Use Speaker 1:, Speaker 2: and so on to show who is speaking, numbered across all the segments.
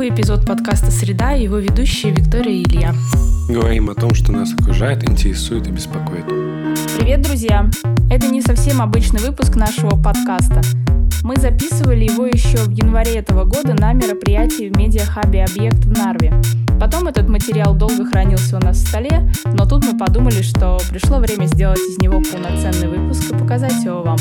Speaker 1: новый эпизод подкаста «Среда» и его ведущие Виктория и Илья.
Speaker 2: Говорим о том, что нас окружает, интересует и беспокоит.
Speaker 1: Привет, друзья! Это не совсем обычный выпуск нашего подкаста. Мы записывали его еще в январе этого года на мероприятии в медиахабе «Объект» в Нарве. Потом этот материал долго хранился у нас в столе, но тут мы подумали, что пришло время сделать из него полноценный выпуск и показать его вам.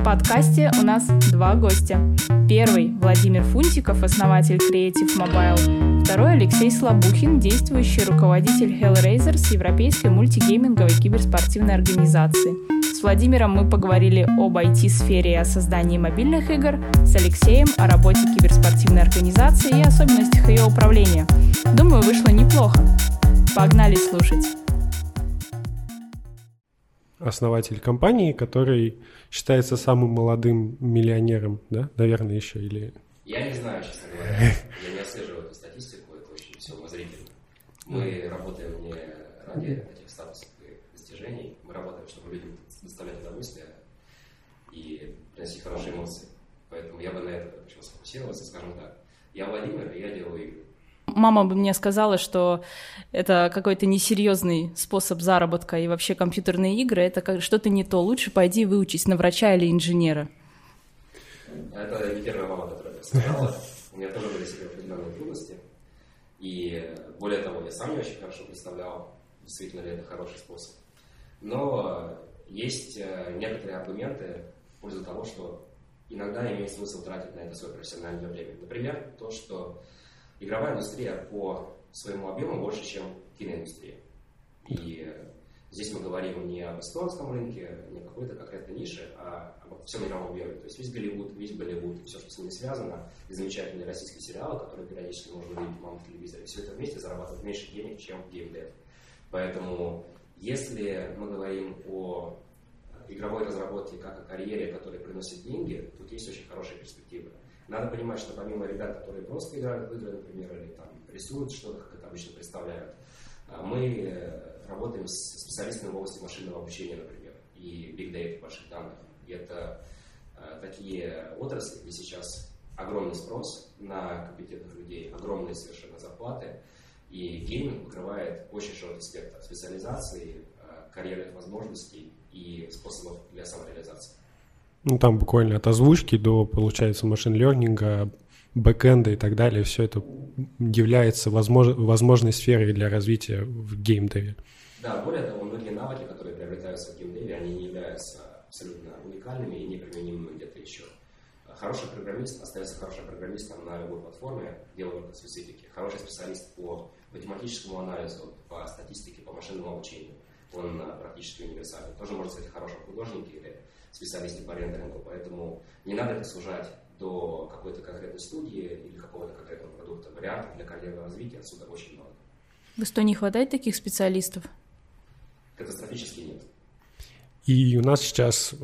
Speaker 1: В подкасте у нас два гостя. Первый – Владимир Фунтиков, основатель Creative Mobile. Второй – Алексей Слабухин, действующий руководитель Hellraisers, европейской мультигейминговой киберспортивной организации. С Владимиром мы поговорили об IT-сфере и о создании мобильных игр, с Алексеем о работе киберспортивной организации и особенностях ее управления. Думаю, вышло неплохо. Погнали слушать
Speaker 2: основатель компании, который считается самым молодым миллионером, да, наверное, еще или...
Speaker 3: Я не знаю, честно говоря. Я не отслеживаю эту статистику, это очень все умозрительно. Мы работаем не ради этих статусов и достижений, мы работаем, чтобы людям доставлять удовольствие и приносить хорошие эмоции. Поэтому я бы на это почему сфокусировался, скажем так. Я Владимир, и я делаю игры.
Speaker 1: Мама бы мне сказала, что это какой-то несерьезный способ заработка, и вообще компьютерные игры — это что-то не то. Лучше пойди выучись на врача или инженера.
Speaker 3: Это не первая мама, которая это сказала. У меня тоже были себе определенные трудности. И более того, я сам не очень хорошо представлял, действительно ли это хороший способ. Но есть э, некоторые аргументы в пользу того, что иногда имеет смысл тратить на это свое профессиональное время. Например, то, что игровая индустрия по своему объему больше, чем киноиндустрия. И здесь мы говорим не об эстонском рынке, не о какой-то конкретной нише, а об всем игровом объеме. То есть весь Голливуд, весь Болливуд все, что с ними связано, и замечательные российские сериалы, которые периодически можно увидеть маму в телевизоре, все это вместе зарабатывает меньше денег, чем геймдев. Поэтому если мы говорим о игровой разработке как о карьере, которая приносит деньги, тут есть очень хорошие перспективы. Надо понимать, что помимо ребят, которые просто играют в игры, например, или там рисуют что-то, как это обычно представляют, а, мы э, работаем с специалистами в области машинного обучения, например, и big data, больших данных. И это э, такие отрасли, где сейчас огромный спрос на компетентных людей, огромные совершенно зарплаты, и гейминг покрывает очень широкий спектр специализации, э, карьерных возможностей и способов для самореализации.
Speaker 2: Ну, там буквально от озвучки до, получается, машин-лернинга, бэкэнда и так далее, все это является возмож... возможной сферой для развития в геймдеве.
Speaker 3: Да, более того, многие навыки, которые приобретаются в геймдеве, они не являются абсолютно уникальными и неприменимыми где-то еще. Хороший программист остается хорошим программистом на любой платформе, делая только специфики. Хороший специалист по математическому анализу, по статистике, по машинному обучению, он практически универсальный. Тоже может стать хорошим художником или специалисте по рендерингу, поэтому не надо это сужать до какой-то конкретной студии или какого-то конкретного продукта. Вариантов для карьерного развития отсюда очень много.
Speaker 1: В Эстонии хватает таких специалистов?
Speaker 3: Катастрофически нет.
Speaker 2: И у нас сейчас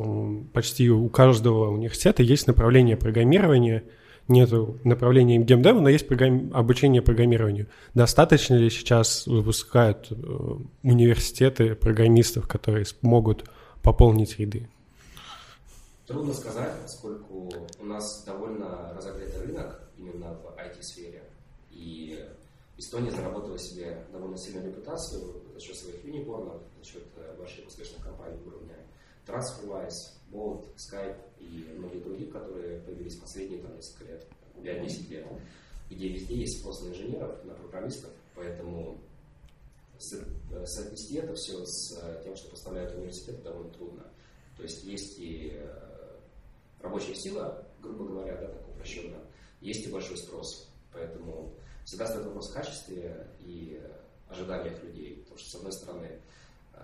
Speaker 2: почти у каждого университета есть направление программирования. Нет направления геймдева, но есть программ... обучение программированию. Достаточно ли сейчас выпускают э, университеты программистов, которые смогут пополнить ряды?
Speaker 3: Трудно сказать, поскольку у нас довольно разогретый рынок именно в IT-сфере. И Эстония заработала себе довольно сильную репутацию за счет своих юникорнов, за счет э, больших успешных компаний уровня TransferWise, Bolt, Skype и многие другие, которые появились последние там, несколько лет, 5-10 лет, где везде есть спрос на инженеров, на программистов, поэтому э, соотнести это все с э, тем, что поставляют университеты, довольно трудно. То есть есть и рабочая сила, грубо говоря, да, так упрощенно, есть и большой спрос. Поэтому всегда стоит вопрос в качестве и ожиданиях людей. Потому что, с одной стороны, э,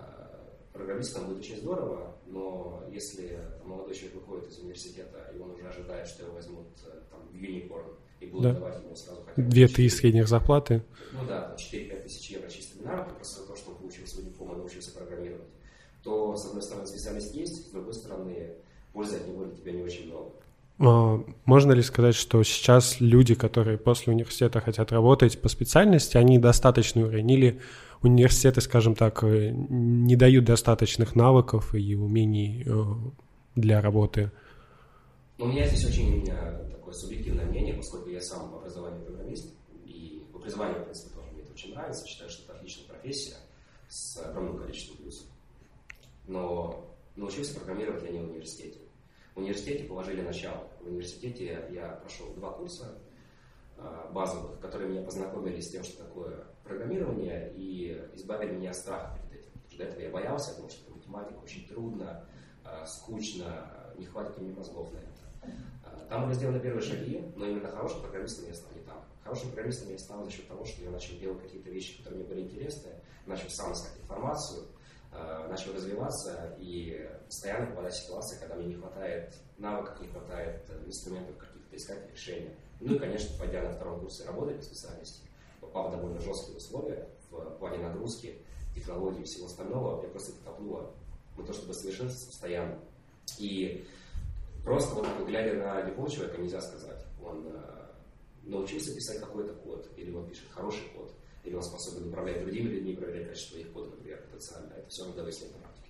Speaker 3: программистам будет очень здорово, но если молодой человек выходит из университета, и он уже ожидает, что его возьмут э, там, в юникорн и будут да. давать ему сразу хотя бы...
Speaker 2: Две-три средних зарплаты.
Speaker 3: Ну да, 4-5 тысяч евро чисто на руки, просто за то, что он получил свой диплом и научился программировать. То, с одной стороны, специалист есть, с другой стороны, пользы от него для тебя не очень много.
Speaker 2: Можно ли сказать, что сейчас люди, которые после университета хотят работать по специальности, они достаточный уровень или университеты, скажем так, э, не дают достаточных навыков и умений э, для работы?
Speaker 3: У меня здесь очень такой такое субъективное мнение, поскольку я сам по образованию программист, и по образованию, в принципе, тоже мне это очень нравится, считаю, что это отличная профессия с огромным количеством плюсов. Но научился программировать я не в университете. В университете положили начало. В университете я прошел два курса э, базовых, которые меня познакомили с тем, что такое программирование, и избавили меня от страха перед этим. Потому что до этого я боялся, потому что математика очень трудно, э, скучно, не хватит меня мозгов на это. Э, там были сделаны первые шаги, но именно хорошим программистом я стал не там. Хорошим программистом я стал за счет того, что я начал делать какие-то вещи, которые мне были интересны, начал сам искать информацию, начал развиваться и постоянно попадать в ситуации, когда мне не хватает навыков, не хватает э, инструментов каких-то искать решения. Ну и, конечно, пойдя на втором курсе работы по специальности, попав в довольно жесткие условия в плане нагрузки, технологий и всего остального, я просто потопнуло на то, чтобы совершенствоваться постоянно. И просто вот глядя на диплом человека, нельзя сказать, он э, научился писать какой-то код, или он пишет хороший код, или он способен управлять другими людьми, проверять качество их кода, например, потенциально. Это все надо выяснить на практике.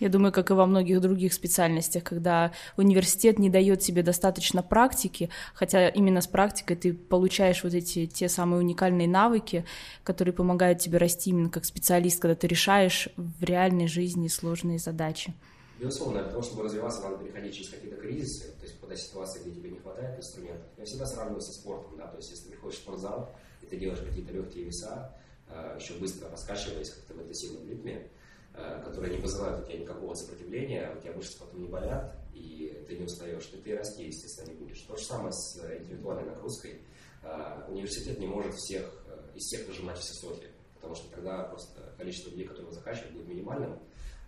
Speaker 1: Я думаю, как и во многих других специальностях, когда университет не дает тебе достаточно практики, хотя именно с практикой ты получаешь вот эти те самые уникальные навыки, которые помогают тебе расти именно как специалист, когда ты решаешь в реальной жизни сложные задачи.
Speaker 3: Безусловно, для того, чтобы развиваться, надо переходить через какие-то кризисы, то есть когда ситуация, где тебе не хватает инструментов. Я всегда сравниваю со спортом, да, то есть если ты приходишь в спортзал, ты делаешь какие-то легкие веса, э, еще быстро раскачиваясь как-то в интенсивном ритме, э, которые не вызывают у тебя никакого сопротивления, у тебя мышцы потом не болят, и ты не устаешь, и ты расти, естественно, не будешь. То же самое с э, интеллектуальной нагрузкой. Университет не может всех, из всех нажимать все соки, потому что тогда просто количество людей, которые закачивают, будет минимальным,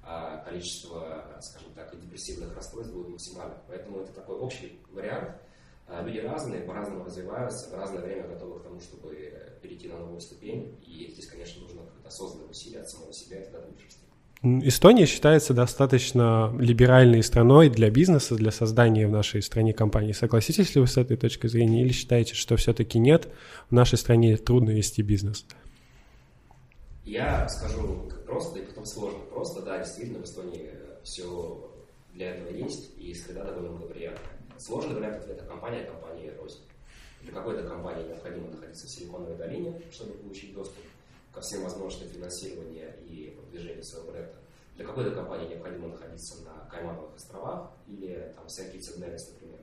Speaker 3: а количество, скажем так, депрессивных расстройств будет максимальным. Поэтому это такой общий вариант – люди разные, по-разному развиваются, в разное время готовы к тому, чтобы перейти на новую ступень. И здесь, конечно, нужно какое-то осознанное усилие от самого себя и тогда
Speaker 2: Эстония считается достаточно либеральной страной для бизнеса, для создания в нашей стране компании. Согласитесь ли вы с этой точкой зрения или считаете, что все-таки нет, в нашей стране трудно вести бизнес?
Speaker 3: Я скажу просто и потом сложно. Просто, да, действительно, в Эстонии все для этого есть, и среда довольно благоприятная. Сложный вариант ответа – компания, компания рознь. Для какой-то компании необходимо находиться в Силиконовой долине, чтобы получить доступ ко всем возможностям финансирования и продвижения своего бренда. Для какой-то компании необходимо находиться на Каймановых островах или там, в Сент-Китс например.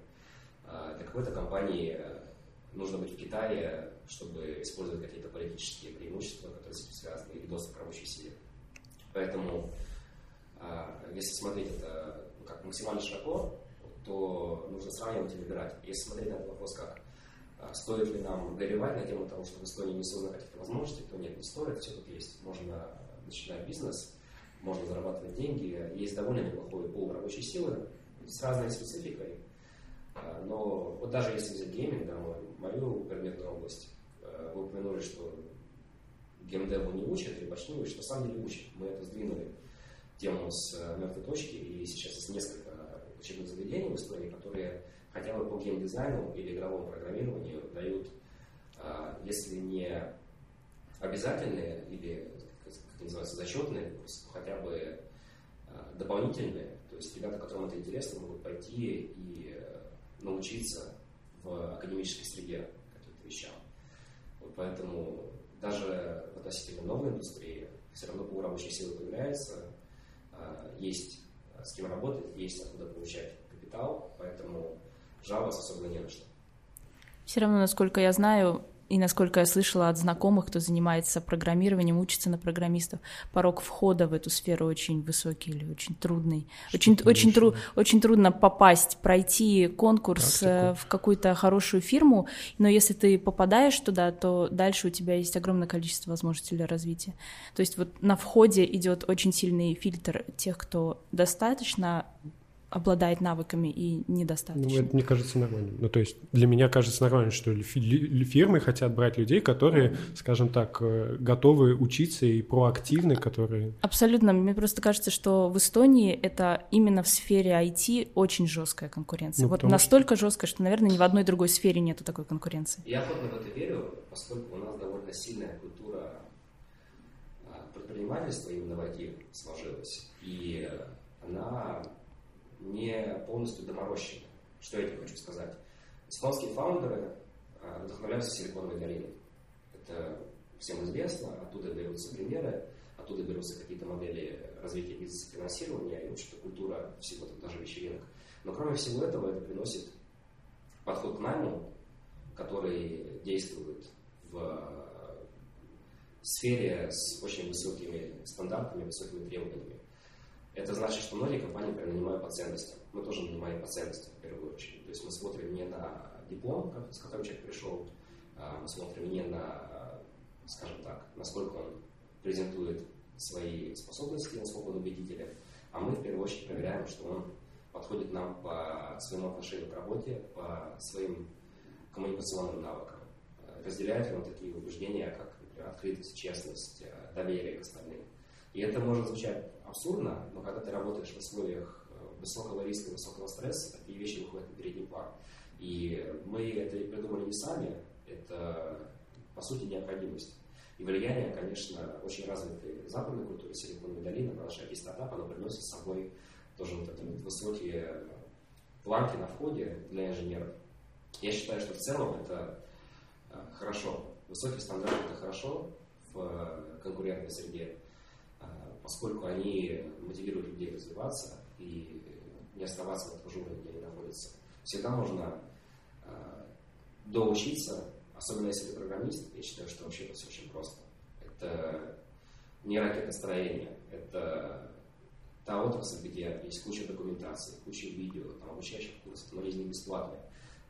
Speaker 3: А для какой-то компании э, нужно быть в Китае, чтобы использовать какие-то политические преимущества, которые с этим связаны, или доступ к рабочей силе. Поэтому, а, если смотреть это ну, как максимально широко, то нужно сравнивать и выбирать. Если смотреть на этот вопрос как а, стоит ли нам горевать на тему того, что в Эстонии не создано каких-то возможностей, то нет, не стоит, все тут есть. Можно начинать бизнес, можно зарабатывать деньги, есть довольно неплохой пол рабочей силы с разной спецификой. А, но вот даже если взять гейминг, да, мою предметную область, а, вы упомянули, что геймдеву не учат почти не учат, на самом деле учат. Мы это сдвинули тему с мертвой точки, и сейчас есть несколько учебных заведений в Эстонии, которые хотя бы по геймдизайну или игровому программированию дают, а, если не обязательные или, как называется, зачетные хотя бы а, дополнительные. То есть ребята, которым это интересно, могут пойти и э, научиться в академической среде каким-то вещам. Вот поэтому даже в относительно новой индустрии все равно пол рабочей силы появляется, а, есть с кем работать, есть откуда получать капитал, поэтому жаловаться особо не на что.
Speaker 1: Все равно, насколько я знаю, и насколько я слышала от знакомых, кто занимается программированием, учится на программистов, порог входа в эту сферу очень высокий или очень трудный. очень, очень, тру, очень трудно попасть, пройти конкурс Практику. Э, в какую-то хорошую фирму, но если ты попадаешь туда, то дальше у тебя есть огромное количество возможностей для развития. То есть вот на входе идет очень сильный фильтр тех, кто достаточно обладает навыками и недостаточно.
Speaker 2: Ну, это мне кажется нормальным. Ну, то есть для меня кажется нормальным, что фирмы хотят брать людей, которые, скажем так, э, готовы учиться и проактивны, которые...
Speaker 1: Абсолютно. Мне просто кажется, что в Эстонии это именно в сфере IT очень жесткая конкуренция. Ну, вот настолько что... жесткая, что, наверное, ни в одной другой сфере нету такой конкуренции.
Speaker 3: Я охотно в это верю, поскольку у нас довольно сильная культура а, предпринимательства именно в IT сложилась. И она не полностью доморощены. Что я тебе хочу сказать? Эстонские фаундеры а, вдохновляются Силиконовой долиной. Это всем известно, оттуда берутся примеры, оттуда берутся какие-то модели развития бизнеса финансирования и общая культура всего, даже вечеринок. Но кроме всего этого, это приносит подход к найму, который действует в сфере с очень высокими стандартами, высокими требованиями. Это значит, что многие компании прям нанимают по ценностям. Мы тоже нанимаем по ценностям в первую очередь. То есть мы смотрим не на диплом, с которым человек пришел, а мы смотрим не на, скажем так, насколько он презентует свои способности, насколько он убедителен, а мы в первую очередь проверяем, что он подходит нам по своему отношению к работе, по своим коммуникационным навыкам. Разделяет ли он такие убеждения, как например, открытость, честность, доверие к остальным. И это может звучать абсурдно, но когда ты работаешь в условиях э, высокого риска, высокого стресса, такие вещи выходят на передний план. И мы это придумали не сами, это, по сути, необходимость. И влияние, конечно, очень развитой западной культуры Силиконовой долины на наши IT-стартапы, оно приносит с собой тоже вот это вот высокие планки на входе для инженеров. Я считаю, что в целом это э, хорошо. Высокие стандарты – это хорошо в конкурентной среде, э, поскольку они мотивируют людей развиваться и не оставаться на том же уровне, где они находятся. Всегда можно э, доучиться, особенно если ты программист, я считаю, что вообще это все очень просто. Это не ракетостроение, это та отрасль, где есть куча документации, куча видео, там, обучающих курсов, но из них бесплатные.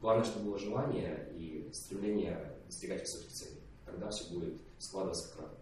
Speaker 3: Главное, чтобы было желание и стремление достигать высоких целей. Тогда все будет складываться как надо.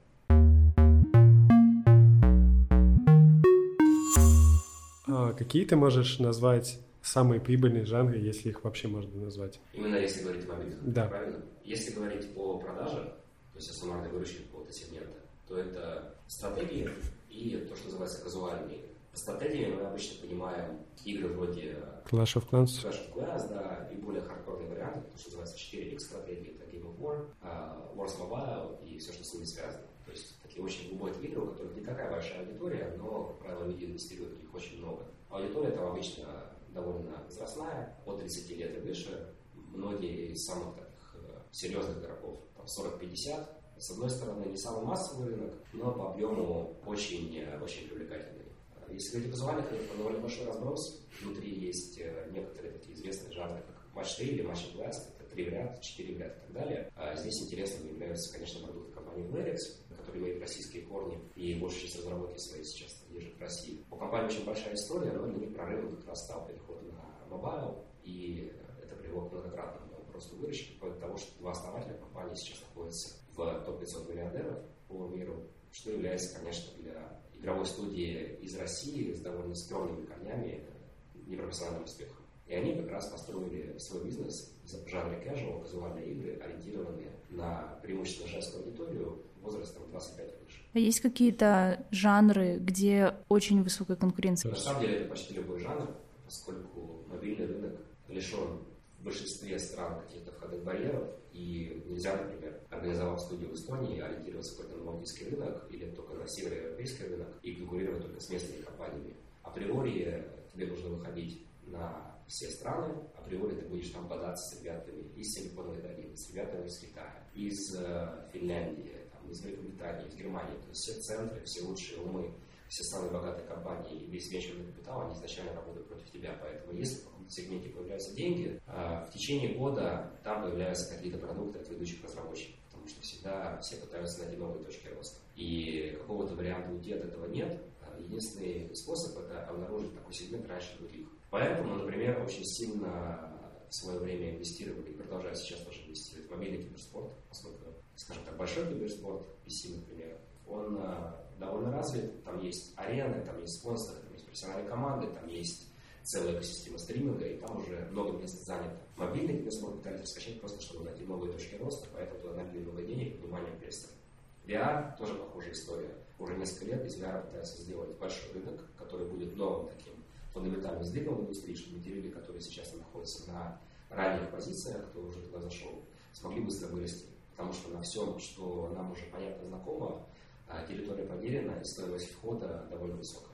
Speaker 2: Какие ты можешь назвать самые прибыльные жанры, если их вообще можно назвать?
Speaker 3: Именно если говорить о мобильных,
Speaker 2: да.
Speaker 3: правильно? Если говорить о продажах, то есть основной выручки какого-то сегмента, то это стратегии и то, что называется казуальные стратегиями мы обычно понимаем игры вроде
Speaker 2: Clash of Clans,
Speaker 3: Clash of Clans да, и более хардкорные варианты, то, что называется 4X стратегии, это Game of War, uh, Wars Mobile и все, что с ними связано. То есть такие очень глубокие игры, у которых не такая большая аудитория, но, как правило, люди инвестируют их очень много. Аудитория там обычно довольно возрастная, от 30 лет и выше. Многие из самых таких э, серьезных игроков, там 40-50, с одной стороны, не самый массовый рынок, но по объему очень, э, очень привлекательный. Если говорить о казуальных, это довольно большой разброс. Внутри есть э, некоторые такие известные жанры, как матч 3 или match Blast, это 3 в ряд, 4 в ряд и так далее. А здесь интересными являются, конечно, продукты компании Playrix, которые имеют российские корни, и большая часть разработки своей сейчас лежит в России. У компании очень большая история, но для них прорывом как раз стал переход на mobile, и это привело к многократному росту выручки, до того, что два основателя компании сейчас находятся в топ-500 миллиардеров по миру, что является, конечно, для игровой студии из России с довольно скромными корнями, непрофессиональным успехом. И они как раз построили свой бизнес в жанре casual, казуальные игры, ориентированные на преимущественно женскую аудиторию возрастом 25 и выше.
Speaker 1: А есть какие-то жанры, где очень высокая конкуренция?
Speaker 3: На самом деле это почти любой жанр, поскольку мобильный рынок лишен в большинстве стран каких-то входных барьеров, и нельзя, например, организовав студию в Эстонии, ориентироваться только на балтийский рынок или только на североевропейский рынок и конкурировать только с местными компаниями. Априори тебе нужно выходить на все страны, априори ты будешь там бодаться с ребятами из Силиконовой долины, с ребятами из Китая, из э, Финляндии, из Великобритании, из Германии. То есть все центры, все лучшие умы все самые богатые компании и весь венчурный капитал, они изначально работают против тебя. Поэтому если в каком-то сегменте появляются деньги, а, в течение года там появляются какие-то продукты от ведущих разработчиков, потому что всегда все пытаются найти новые точки роста. И какого-то варианта уйти от этого нет. А, единственный способ – это обнаружить такой сегмент раньше других. Поэтому, например, очень сильно в свое время инвестировали и продолжают сейчас тоже инвестировать в мобильный киберспорт, поскольку, скажем так, большой киберспорт, PC, например, он а, довольно развит. Там есть арены, там есть спонсоры, там есть профессиональные команды, там есть целая экосистема стриминга, и там уже много мест занято. Мобильный киберспорт пытались скачать просто, чтобы найти новые точки роста, поэтому туда налили много денег, внимание инвесторов. VR тоже похожая история. Уже несколько лет из VR пытаются сделать большой рынок, который будет новым таким фундаментальным сдвигом в индустрии, чтобы те люди, которые сейчас находятся на ранних позициях, кто уже туда зашел, смогли быстро вырасти. Потому что на всем, что нам уже понятно знакомо, а территория потеряна и стоимость входа довольно высокая.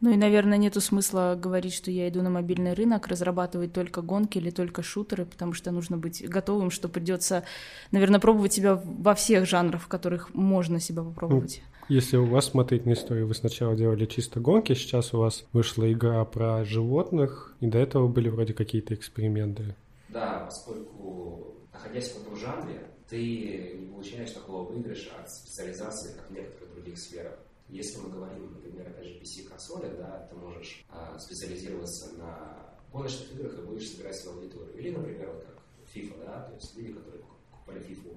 Speaker 1: Ну и, наверное, нету смысла говорить, что я иду на мобильный рынок, разрабатывать только гонки или только шутеры, потому что нужно быть готовым, что придется, наверное, пробовать себя во всех жанрах, в которых можно себя попробовать.
Speaker 2: Если у вас смотреть на историю, вы сначала делали чисто гонки, сейчас у вас вышла игра про животных, и до этого были вроде какие-то эксперименты.
Speaker 3: Да, поскольку, находясь в этом жанре, ты не получаешь такого выигрыша от специализации, как в некоторых других сферах. Если мы говорим, например, опять же, PC-консоли, да, ты можешь а, специализироваться на гоночных играх и будешь собирать свою аудиторию. Или, например, вот как FIFA, да, то есть люди, которые покупали FIFA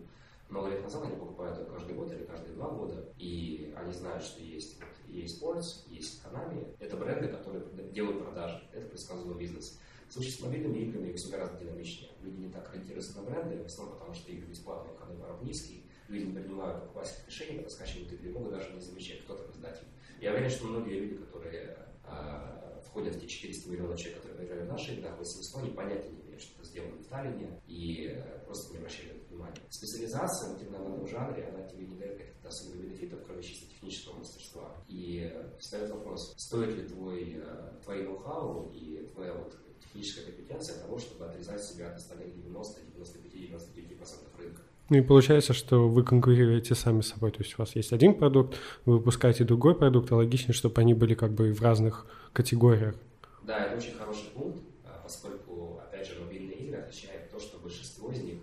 Speaker 3: много лет назад, они покупают ее каждый год или каждые два года, и они знают, что есть вот, Sports, есть Konami. Это бренды, которые делают продажи. Это предсказуемый бизнес. В случае с мобильными играми все гораздо динамичнее. Люди не так ориентируются на бренды, в основном потому, что игры бесплатные, входной порог низкий, люди не принимают покупательских решений, когда скачивают игры, могут даже не замечать, кто такой издатель. Я уверен, что многие люди, которые э, входят в те 400 миллионов человек, которые играют в наши игры, в Эстонии, понятия не имеют, что это сделано в Таллине, и э, просто не обращали внимания. Специализация вот именно в этом жанре, она тебе не дает каких-то особенных бенефитов, кроме чисто технического мастерства. И встает вопрос, стоит ли твой, э, твои ноу-хау и твоя вот техническая компетенция того, чтобы отрезать себя от остальных 90, 95, 99% рынка.
Speaker 2: Ну и получается, что вы конкурируете сами с собой. То есть у вас есть один продукт, вы выпускаете другой продукт, а логично, чтобы они были как бы в разных категориях.
Speaker 3: Да, это очень хороший пункт, а, поскольку, опять же, мобильные игры отличает то, что большинство из них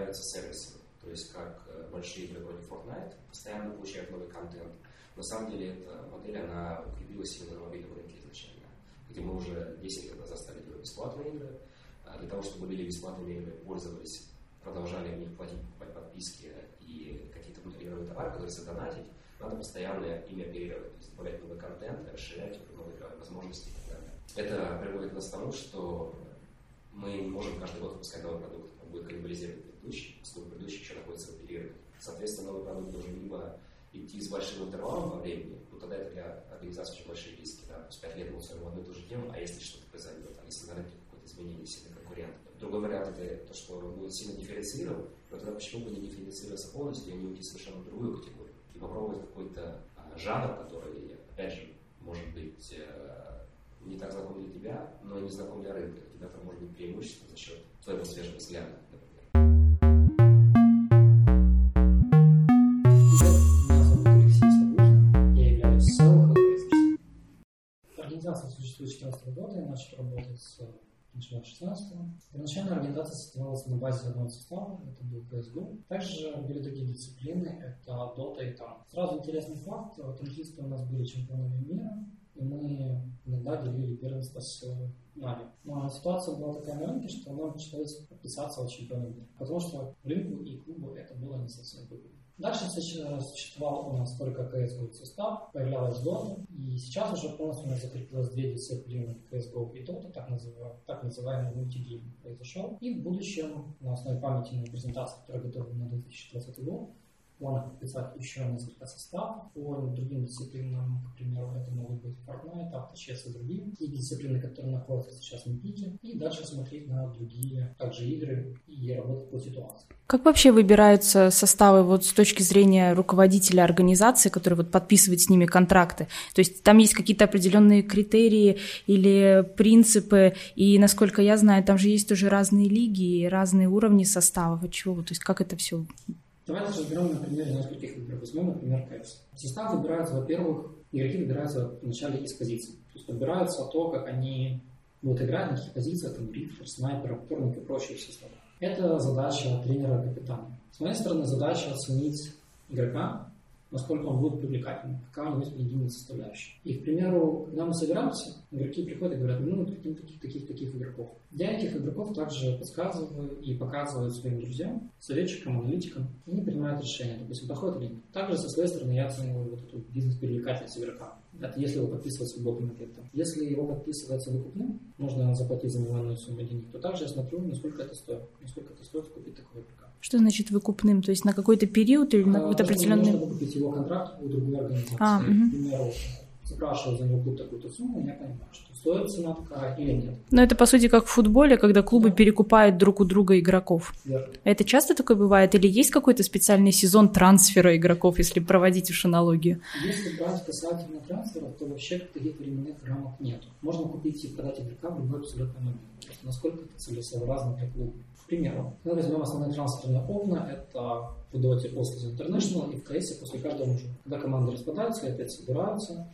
Speaker 3: являются сервисами. То есть как э, большие игры вроде Fortnite постоянно получают новый контент. На самом деле эта модель, она укрепилась именно на мобильном рынке изначально, где мы уже 10 лет назад стали делать бесплатные игры. А для того, чтобы люди бесплатными играми пользовались продолжали в них платить, подписки и какие-то внутриигровые товары, которые задонатить, надо постоянно ими оперировать, то есть добавлять новый контент, расширять новые возможности и так далее. Это приводит нас к тому, что мы не можем каждый год выпускать новый продукт, он будет каннибализировать предыдущий, поскольку предыдущий еще находится в оперировании. Соответственно, новый продукт должен либо идти с большим интервалом во времени, ну тогда это для организации очень большие риски, да, то есть 5 лет в одну и ту же тему, а если что-то произойдет, а если на рынке какое-то изменение, сильный конкурент, Другой вариант это то, что он будет сильно дифференцирован, но тогда почему бы не дифференцироваться полностью, а не уйти совершенно в другую категорию и попробовать какой-то а, жанр, который, опять же, может быть э, не так знаком для тебя, но и не знаком для рынка. У тебя там может быть преимущество за счет твоего свежего взгляда, например.
Speaker 4: Организация существует с 2014 года, я начал работать с начала 16 -го. Первоначально организация создавалась на базе одного состава, это был CSGO. Также были такие дисциплины, это Dota и там. Сразу интересный факт, танкисты у нас были чемпионами мира, и мы иногда делили первенство с Нави. Но ситуация была такая рынке, что нам пришлось подписаться от чемпиона мира, потому что рынку и клубу это было не совсем выгодно. Дальше существовал у нас только CSGO состав, появлялась Dota, и сейчас уже полностью у нас закрепилось две дисциплины CSGO и Dota, так, называемый, так называемый мультигейм произошел. И в будущем, на основе памяти на презентации, которая готова на 2020 год, планах подписать еще несколько составов. По другим дисциплинам, к примеру, это могут быть Fortnite, AutoChess и другие. И дисциплины, которые находятся сейчас на пике. И дальше смотреть на другие также игры и работать по ситуации.
Speaker 1: Как вообще выбираются составы вот с точки зрения руководителя организации, который вот подписывает с ними контракты? То есть там есть какие-то определенные критерии или принципы, и, насколько я знаю, там же есть тоже разные лиги и разные уровни составов. От чего? То есть как это все
Speaker 4: Давайте разберем на примере нескольких игр. Возьмем, например, КС. Состав выбирается, во-первых, игроки выбираются вначале из позиций. То есть подбираются то, как они будут играть, на каких позициях, там, рифер, снайпер, опорник и прочие составы. Это задача тренера-капитана. С моей стороны, задача оценить игрока, насколько он будет привлекательным, какая у него есть составляющая. И, к примеру, когда мы собираемся, игроки приходят и говорят, ну, мы хотим таких, таких, таких игроков. Я этих игроков также подсказываю и показываю своим друзьям, советчикам, аналитикам, и они принимают решение, допустим, подходит или нет. Также со своей стороны я оцениваю вот эту бизнес-привлекательность игрока. Это если его подписывать свободным агентом. Если его подписывается выкупным, нужно заплатить за него сумму денег, то также я смотрю, насколько это стоит, насколько это стоит купить такого игрока.
Speaker 1: Что значит выкупным? То есть на какой-то период или на а, какой-то определенный...
Speaker 4: Можно выкупить его контракт у другой организации. А, угу. К примеру, спрашиваю за него клуб такую-то сумму, я понимаю, что стоит цена такая или нет.
Speaker 1: Но это, по сути, как в футболе, когда клубы перекупают друг у друга игроков.
Speaker 4: Верно.
Speaker 1: Это часто такое бывает? Или есть какой-то специальный сезон трансфера игроков, если проводить уж аналогию?
Speaker 4: Если брать касательно трансферов, то вообще таких временных рамок нет. Можно купить и продать игрока в любой абсолютно момент. Просто насколько это целесообразно для клуба. К примеру, мы возьмем основные трансферные окна, это в доте после International и в КС после каждого мужа. Когда команды распадаются и опять собираются,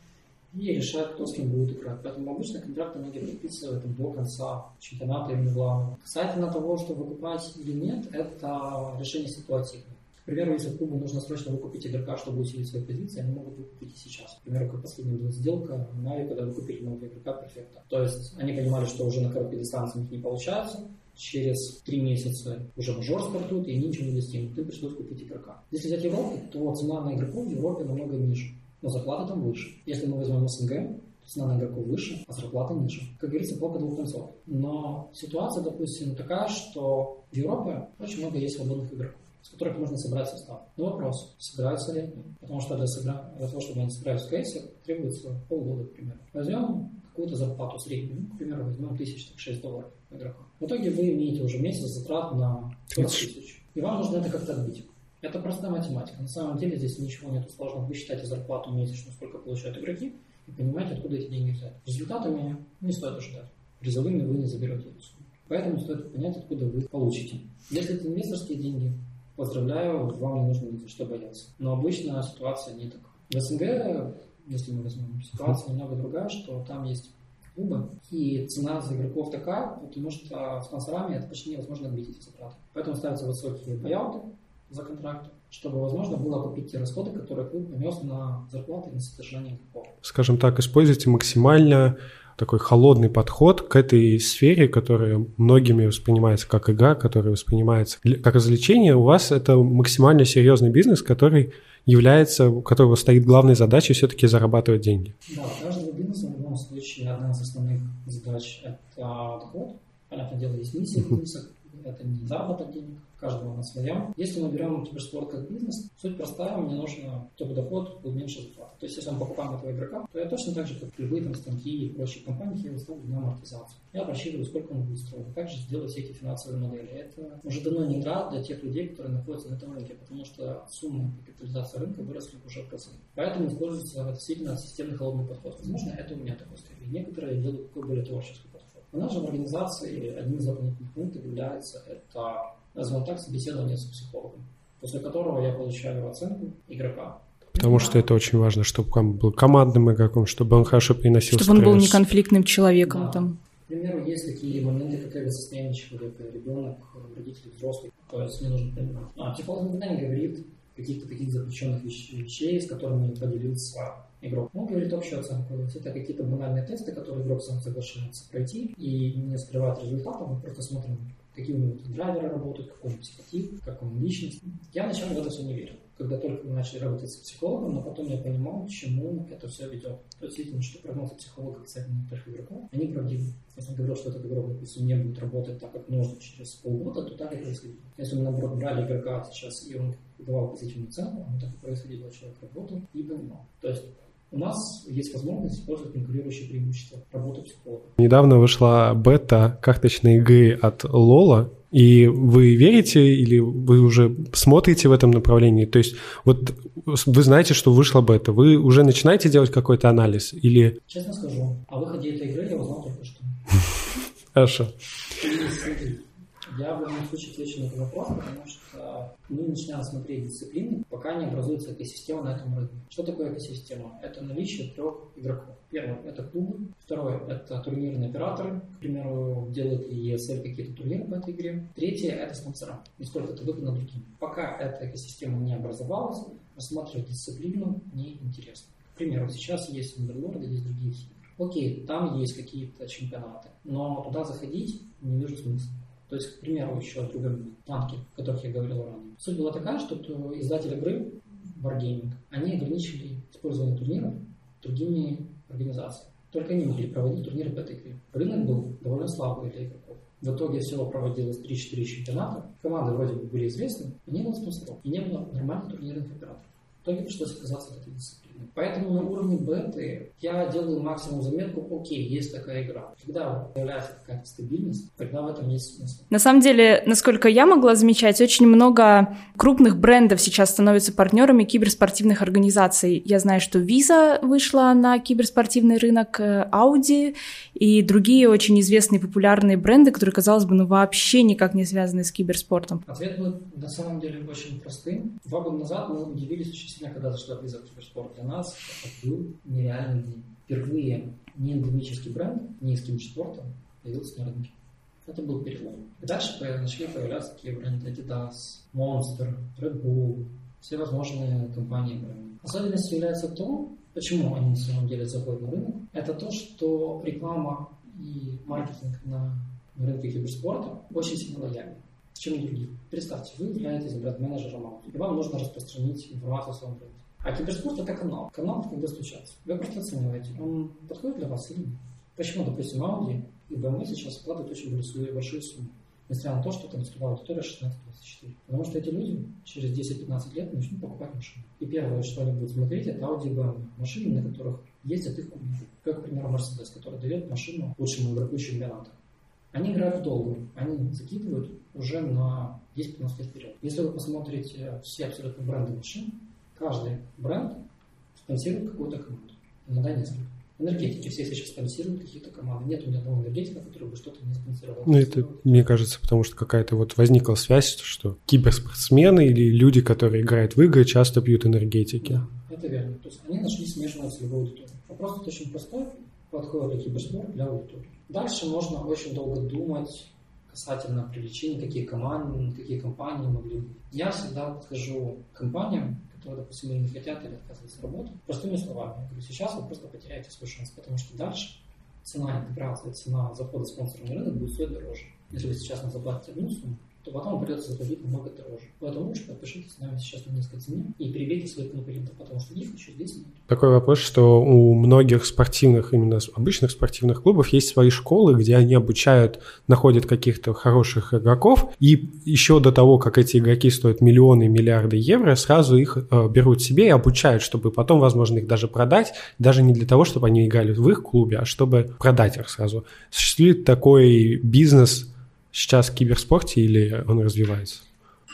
Speaker 4: и решают, кто с кем будет играть. Поэтому обычно контракты многие подписывают до конца чемпионата именно главного. Касательно того, что выкупать или нет, это решение ситуативное. К примеру, если клубу нужно срочно выкупить игрока, чтобы усилить свои позиции, они могут выкупить и сейчас. К примеру, как последняя была сделка Нави, когда выкупили нового игрока перфекта. То есть они понимали, что уже на короткой дистанции у них не получается, через три месяца уже мажор стартует, и они ничего не достигнут. Им пришлось купить игрока. Если взять Европу, то цена на игроков в Европе намного ниже, но зарплата там выше. Если мы возьмем СНГ, цена на игроков выше, а зарплата ниже. Как говорится, полка двух концов. Но ситуация, допустим, такая, что в Европе очень много есть свободных игроков с которых можно собрать состав. Но вопрос, собираются ли они? Потому что для, сыгра... для того, чтобы они сыграли в кейсе, требуется полгода, к примеру. Возьмем какую-то зарплату среднюю, к примеру, возьмем 1006 долларов игрока. В итоге вы имеете уже месяц затрат на 40 тысяч. И вам нужно это как-то отбить. Это простая математика. На самом деле здесь ничего нет сложного. Вы считаете зарплату месячную, сколько получают игроки, и понимаете, откуда эти деньги взять. Результатами не стоит ожидать. Призовыми вы не заберете эту сумму. Поэтому стоит понять, откуда вы получите. Если это инвесторские деньги, поздравляю, вам не нужно ни за что бояться. Но обычно ситуация не такая. В СНГ, если мы возьмем, ситуация немного другая, что там есть клубы, и цена за игроков такая, потому что спонсорами это почти невозможно эти затраты. Поэтому ставятся высокие бояуты за контракты, чтобы возможно было купить те расходы, которые клуб понес на зарплаты и на содержание игроков.
Speaker 2: Скажем так, используйте максимально такой холодный подход к этой сфере, которая многими воспринимается как игра, которая воспринимается как развлечение, у вас это максимально серьезный бизнес, который является, у которого стоит главной задачей все-таки зарабатывать деньги.
Speaker 4: Да, у каждого бизнеса в любом случае одна из основных задач – это доход. Понятное дело, есть миссия в бизнесах, это не заработок денег, каждого на своем. Если мы берем киберспорт как бизнес, суть простая, мне нужно, чтобы доход был меньше затрат. То есть, если мы покупаем этого игрока, то я точно так же, как любые там станки и прочие компании, я его ставлю на амортизацию. Я просчитываю, сколько он будет строить. Также сделать все эти финансовые модели. Это уже давно не игра для тех людей, которые находятся на этом рынке, потому что суммы капитализации рынка выросли уже в разы. Поэтому используется действительно системный холодный подход. Возможно, это у меня такой стиль. Некоторые делают такой более творческий. У нас же в организации одним из дополнительных пунктов является это назовем так, собеседование с психологом, после которого я получаю оценку игрока.
Speaker 2: Потому что это очень важно, чтобы он был командным игроком, чтобы он хорошо переносил
Speaker 1: Чтобы
Speaker 2: стресс.
Speaker 1: он был неконфликтным человеком.
Speaker 4: Да.
Speaker 1: Там.
Speaker 4: К примеру, есть такие моменты, как это состояние человека, ребенок, родители, взрослый. То есть мне нужно понимать. А психолог никогда не говорит каких-то таких запрещенных вещей, с которыми поделился игрок. Он говорит общую оценку. Это какие-то банальные тесты, которые игрок сам соглашается пройти и не скрывать результатов. Мы просто смотрим какие у него драйверы работают, какой он психотип, как он личность. Я вначале в это все не верил. Когда только мы начали работать с психологом, но потом я понимал, к чему это все ведет. То есть, видно, что прогнозы психолога касательно некоторых игроков, они правдивы. Если он говорил, что этот игрок, допустим, не будет работать так, как нужно через полгода, то так и происходило. Если мы, наоборот, брали игрока сейчас, и он давал позитивную оценку, оно так и происходило. Человек работал и понимал. То есть, у нас есть возможность использовать конкурирующие преимущества работы психолога.
Speaker 2: Недавно вышла бета карточной игры от Лола, и вы верите или вы уже смотрите в этом направлении? То есть вот вы знаете, что вышла бета, вы уже начинаете делать какой-то анализ или...
Speaker 4: Честно скажу, о выходе этой игры я узнал только что.
Speaker 2: Хорошо.
Speaker 4: Смотри, я в любом случае отвечу на этот вопрос, потому что мы начинаем смотреть дисциплины, пока не образуется экосистема на этом рынке. Что такое экосистема? Это наличие трех игроков. Первое – это клубы. Второе – это турнирные операторы. К примеру, делают ли ESL какие-то турниры по этой игре. Третье – это спонсора. Насколько это выгодно другим. Пока эта экосистема не образовалась, рассматривать дисциплину неинтересно. К примеру, сейчас есть Underlord, есть другие. Окей, там есть какие-то чемпионаты, но туда заходить не вижу смысла. То есть, к примеру, еще другой танки, о которых я говорил ранее. Суть была такая, что издатель игры Wargaming, они ограничили использование турниров другими организациями. Только они могли проводить турниры по этой игре. Рынок был довольно слабый для игроков. В итоге всего проводилось 3-4 чемпионата. Команды вроде бы были известны, но не было спонсоров. И не было нормальных турнирных операторов. В итоге пришлось отказаться от этой дисциплины. Поэтому на уровне беты я делаю максимум заметку, окей, есть такая игра. Когда появляется какая-то стабильность, тогда в этом есть смысл.
Speaker 1: На самом деле, насколько я могла замечать, очень много крупных брендов сейчас становятся партнерами киберспортивных организаций. Я знаю, что Visa вышла на киберспортивный рынок, э, Audi и другие очень известные популярные бренды, которые, казалось бы, ну вообще никак не связаны с киберспортом.
Speaker 4: Ответ был на самом деле очень простым. Два года назад мы удивились очень сильно, когда зашла Visa в киберспорт. Для нас это был нереальный день. Впервые не эндемический бренд, не с киберспортом появился на рынке. Это был перелом. И дальше начали появляться такие бренды Adidas, Monster, Red Bull, все возможные компании бренды. Особенностью является то, почему они на самом деле заходят на рынок, это то, что реклама и маркетинг на рынке киберспорта очень сильно лояльны чем других. Представьте, вы являетесь бренд-менеджером и вам нужно распространить информацию о своем бренде. А киберспорт это канал. Канал, когда стучаться. Вы просто оцениваете, он подходит для вас или нет. Почему, допустим, Audi и BMW сейчас вкладывают очень большие суммы, несмотря на то, что там целевая аудитория 16-24. Потому что эти люди через 10-15 лет начнут покупать машины. И первое, что они будут смотреть, это Audi и BMW. Машины, на которых ездят их кумиры. Как, к примеру, Mercedes, который дает машину лучшему игроку чемпионата. Они играют в долгую. Они закидывают уже на 10-15 лет вперед. Если вы посмотрите все абсолютно бренды машин, каждый бренд спонсирует какую-то команду. Иногда несколько. Энергетики все сейчас спонсируют какие-то команды. Нет ни одного энергетика, который бы что-то не спонсировал.
Speaker 2: Ну, это, мне кажется, потому что какая-то вот возникла связь, что киберспортсмены или люди, которые играют в игры, часто пьют энергетики.
Speaker 4: Да, это верно. То есть они нашли смешанную целевую аудиторию. Вопрос очень простой. Подходит ли киберспорт для аудитории. Дальше можно очень долго думать касательно привлечения, какие команды, какие компании могли быть. Я всегда подхожу к компаниям, которые, допустим, не хотят или отказываются работать, простыми словами. Я говорю, сейчас вы просто потеряете свой шанс, потому что дальше цена интеграции, цена захода спонсора на рынок будет стоить дороже. Если вы сейчас нам заплатите одну сумму, то потом придется заплатить намного дороже. Поэтому лучше подпишитесь нами сейчас на низкой цене и прибейте своих конкурентов, потому что их еще здесь нет.
Speaker 2: Такой вопрос, что у многих спортивных, именно обычных спортивных клубов есть свои школы, где они обучают, находят каких-то хороших игроков, и еще до того, как эти игроки стоят миллионы, миллиарды евро, сразу их э, берут себе и обучают, чтобы потом, возможно, их даже продать, даже не для того, чтобы они играли в их клубе, а чтобы продать их сразу. Существует такой бизнес сейчас в киберспорте или он развивается?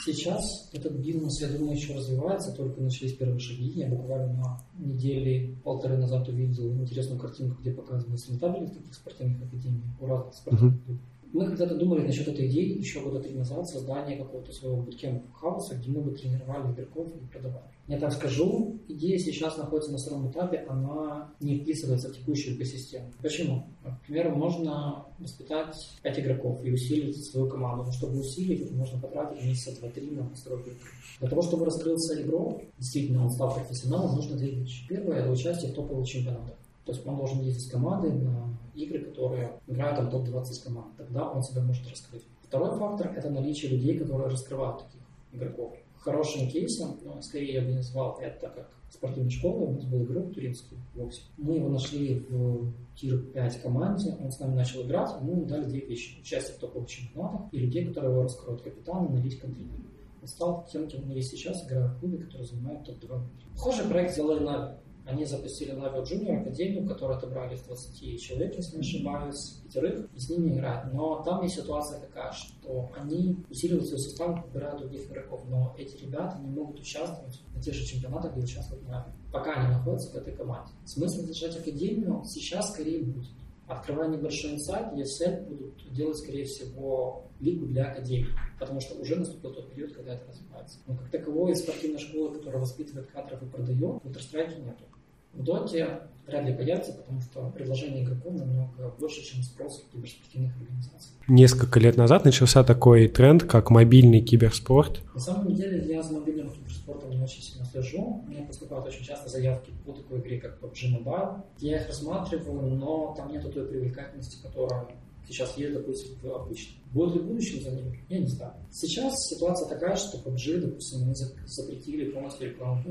Speaker 4: Сейчас этот бизнес, я думаю, еще развивается, только начались первые шаги. Я буквально на неделе полторы назад увидел интересную картинку, где показывается рентабельность таких спортивных академий у разных спортивных клубов. Мы когда-то думали насчет этой идеи еще года три назад создание какого-то своего буткемпа хауса, где мы бы тренировали игроков и продавали. Я так скажу, идея сейчас находится на втором этапе, она не вписывается в текущую экосистему. Почему? Например, можно воспитать 5 игроков и усилить свою команду. Но чтобы усилить, это можно потратить месяца 2-3 на постройку Для того, чтобы раскрылся игрок, действительно он стал профессионалом, нужно две вещи. Первое – это участие в топовых чемпионатах. То есть он должен ездить с командой на игры, которые играют там топ-20 команд. Тогда он себя может раскрыть. Второй фактор – это наличие людей, которые раскрывают таких игроков. Хорошим кейсом, но скорее я бы назвал это как спортивная школа. У нас был игрок турецкий в боксе. Мы его нашли в тир-5 команде, он с нами начал играть, и мы ему дали две вещи. Участие в топовых чемпионатах и людей, которые его раскроют капитана, налить контрибьютор. Он стал тем, кем он есть сейчас, играя в клубе, который занимает топ-2. Похожий проект сделали на они запустили Navi Junior Академию, которую отобрали из 20 человек, если не ошибаюсь, пятерых, и с ними играют. Но там есть ситуация такая, что они усиливают свой состав, выбирают других игроков, но эти ребята не могут участвовать на тех же чемпионатах, где участвуют Нави, пока они находятся в этой команде. Смысл держать Академию сейчас скорее будет. Открывая небольшой инсайт, ESL будут делать, скорее всего, лигу для академии, потому что уже наступил тот период, когда это развивается. Но как таковой спортивной школы, которая воспитывает кадров и продает, в Counter-Strike нету. В доте вряд ли появится, потому что предложение игроков намного больше, чем спрос киберспортивных организаций.
Speaker 2: Несколько лет назад начался такой тренд, как мобильный киберспорт.
Speaker 4: На самом деле я за мобильным киберспортом не очень сильно слежу. Мне поступают очень часто заявки по такой игре, как PUBG Mobile. Я их рассматриваю, но там нету той привлекательности, которая сейчас есть, допустим, в обычном. Будет ли в будущем за ним? Я не знаю. Сейчас ситуация такая, что PUBG, допустим, мы запретили полностью рекламу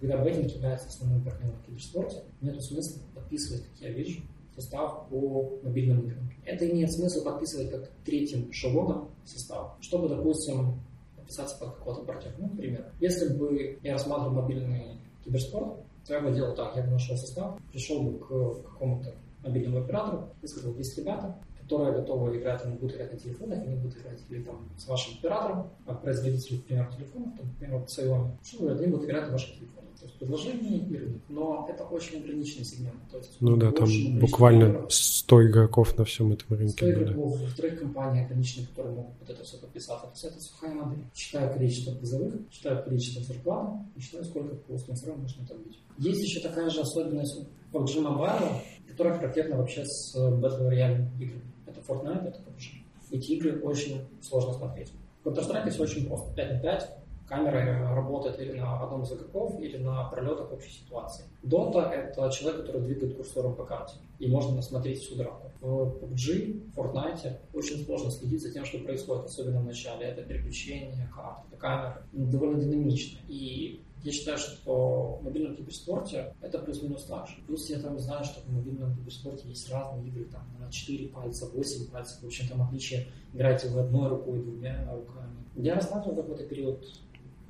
Speaker 4: когда бейтинг является основным партнером в киберспорте, нет смысла подписывать, как я вижу, состав по мобильным играм. Это имеет смысл подписывать как третьим шагом состав, чтобы, допустим, подписаться под какого-то партнера. Ну, например, если бы я рассматривал мобильный киберспорт, то я бы делал так. Я бы нашел состав, пришел бы к какому-то мобильному оператору и сказал, есть ребята, которые готовы играть, они будут играть на телефонах, они будут играть или там с вашим оператором, а производитель, например, телефонов, там, например, Xiaomi, что они будут играть на ваших телефонах. То есть предложение и рынок. Но это очень ограниченный сегмент. То есть
Speaker 2: ну да, там буквально игроков. 100 игроков на всем этом рынке.
Speaker 4: 100 игроков, да. вторых компаний ограниченные, которые могут вот это все подписаться. То есть это сухая модель. Считаю количество призовых, считаю количество зарплаты и считаю, сколько по спонсорам можно там быть. Есть еще такая же особенность PUBG Mobile, которая характерна вообще с Battle Royale играми это Fortnite, это PUBG. Эти игры очень сложно смотреть. В Counter-Strike все очень просто. 5 на 5, камера работает или на одном из игроков, или на пролетах общей ситуации. Dota — это человек, который двигает курсором по карте, и можно смотреть всю драку. В PUBG, Fortnite очень сложно следить за тем, что происходит, особенно в начале. Это переключение карт, это камера. Довольно динамично. И я считаю, что в мобильном киберспорте это плюс-минус так же. Плюс я там знаю, что в мобильном киберспорте есть разные игры, там на 4 пальца, 8 пальцев. В общем, там отличие, играете вы одной рукой, двумя руками. Я рассматривал какой-то период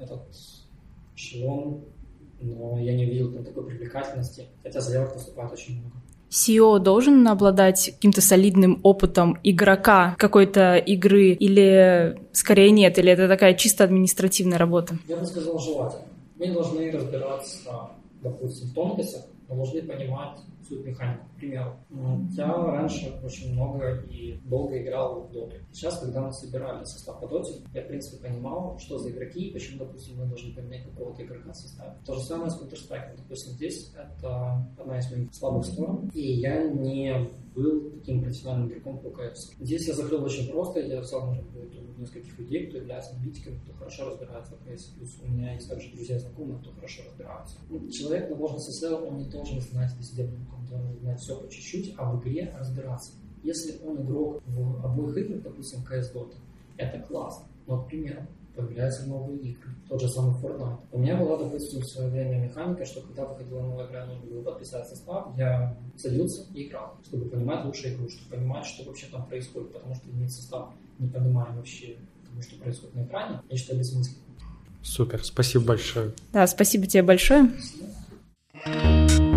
Speaker 4: этот эшелон, но я не увидел там такой привлекательности, хотя заявок поступает очень много.
Speaker 1: CEO должен обладать каким-то солидным опытом игрока какой-то игры или скорее нет, или это такая чисто административная работа?
Speaker 4: Я бы сказал желательно. Мы должны разбираться, допустим, в тонкостях, мы должны понимать суть механику. К примеру, я раньше очень много и долго играл в доту. Сейчас, когда мы собирали состав по доте, я, в принципе, понимал, что за игроки и почему, допустим, мы должны поменять какого-то игрока в составе. То же самое с Counter-Strike. Допустим, здесь это одна из моих слабых сторон, и я не был таким профессиональным игроком по КС. Здесь я закрыл очень просто, я взял, может быть, нескольких людей, кто является аналитиками, кто хорошо разбирается в КС. Плюс у меня есть также друзья знакомые, кто хорошо разбирается. Ну, человек на должности SEO, он не должен знать везде, он должен знать все по чуть-чуть, а в игре разбираться. Если он игрок в обоих играх, допустим, CS Dota, это классно. Но, к примеру, появляются новые игры. Тот же самый Fortnite. У меня была, допустим, в свое время механика, что когда выходила новая игра, нужно было подписать состав, я садился и играл, чтобы понимать лучше игру, чтобы понимать, что вообще там происходит, потому что иметь состав, не понимая вообще тому, что происходит на экране, я считаю бессмысленно.
Speaker 2: Супер, спасибо большое.
Speaker 1: Да, спасибо тебе большое.
Speaker 4: Спасибо.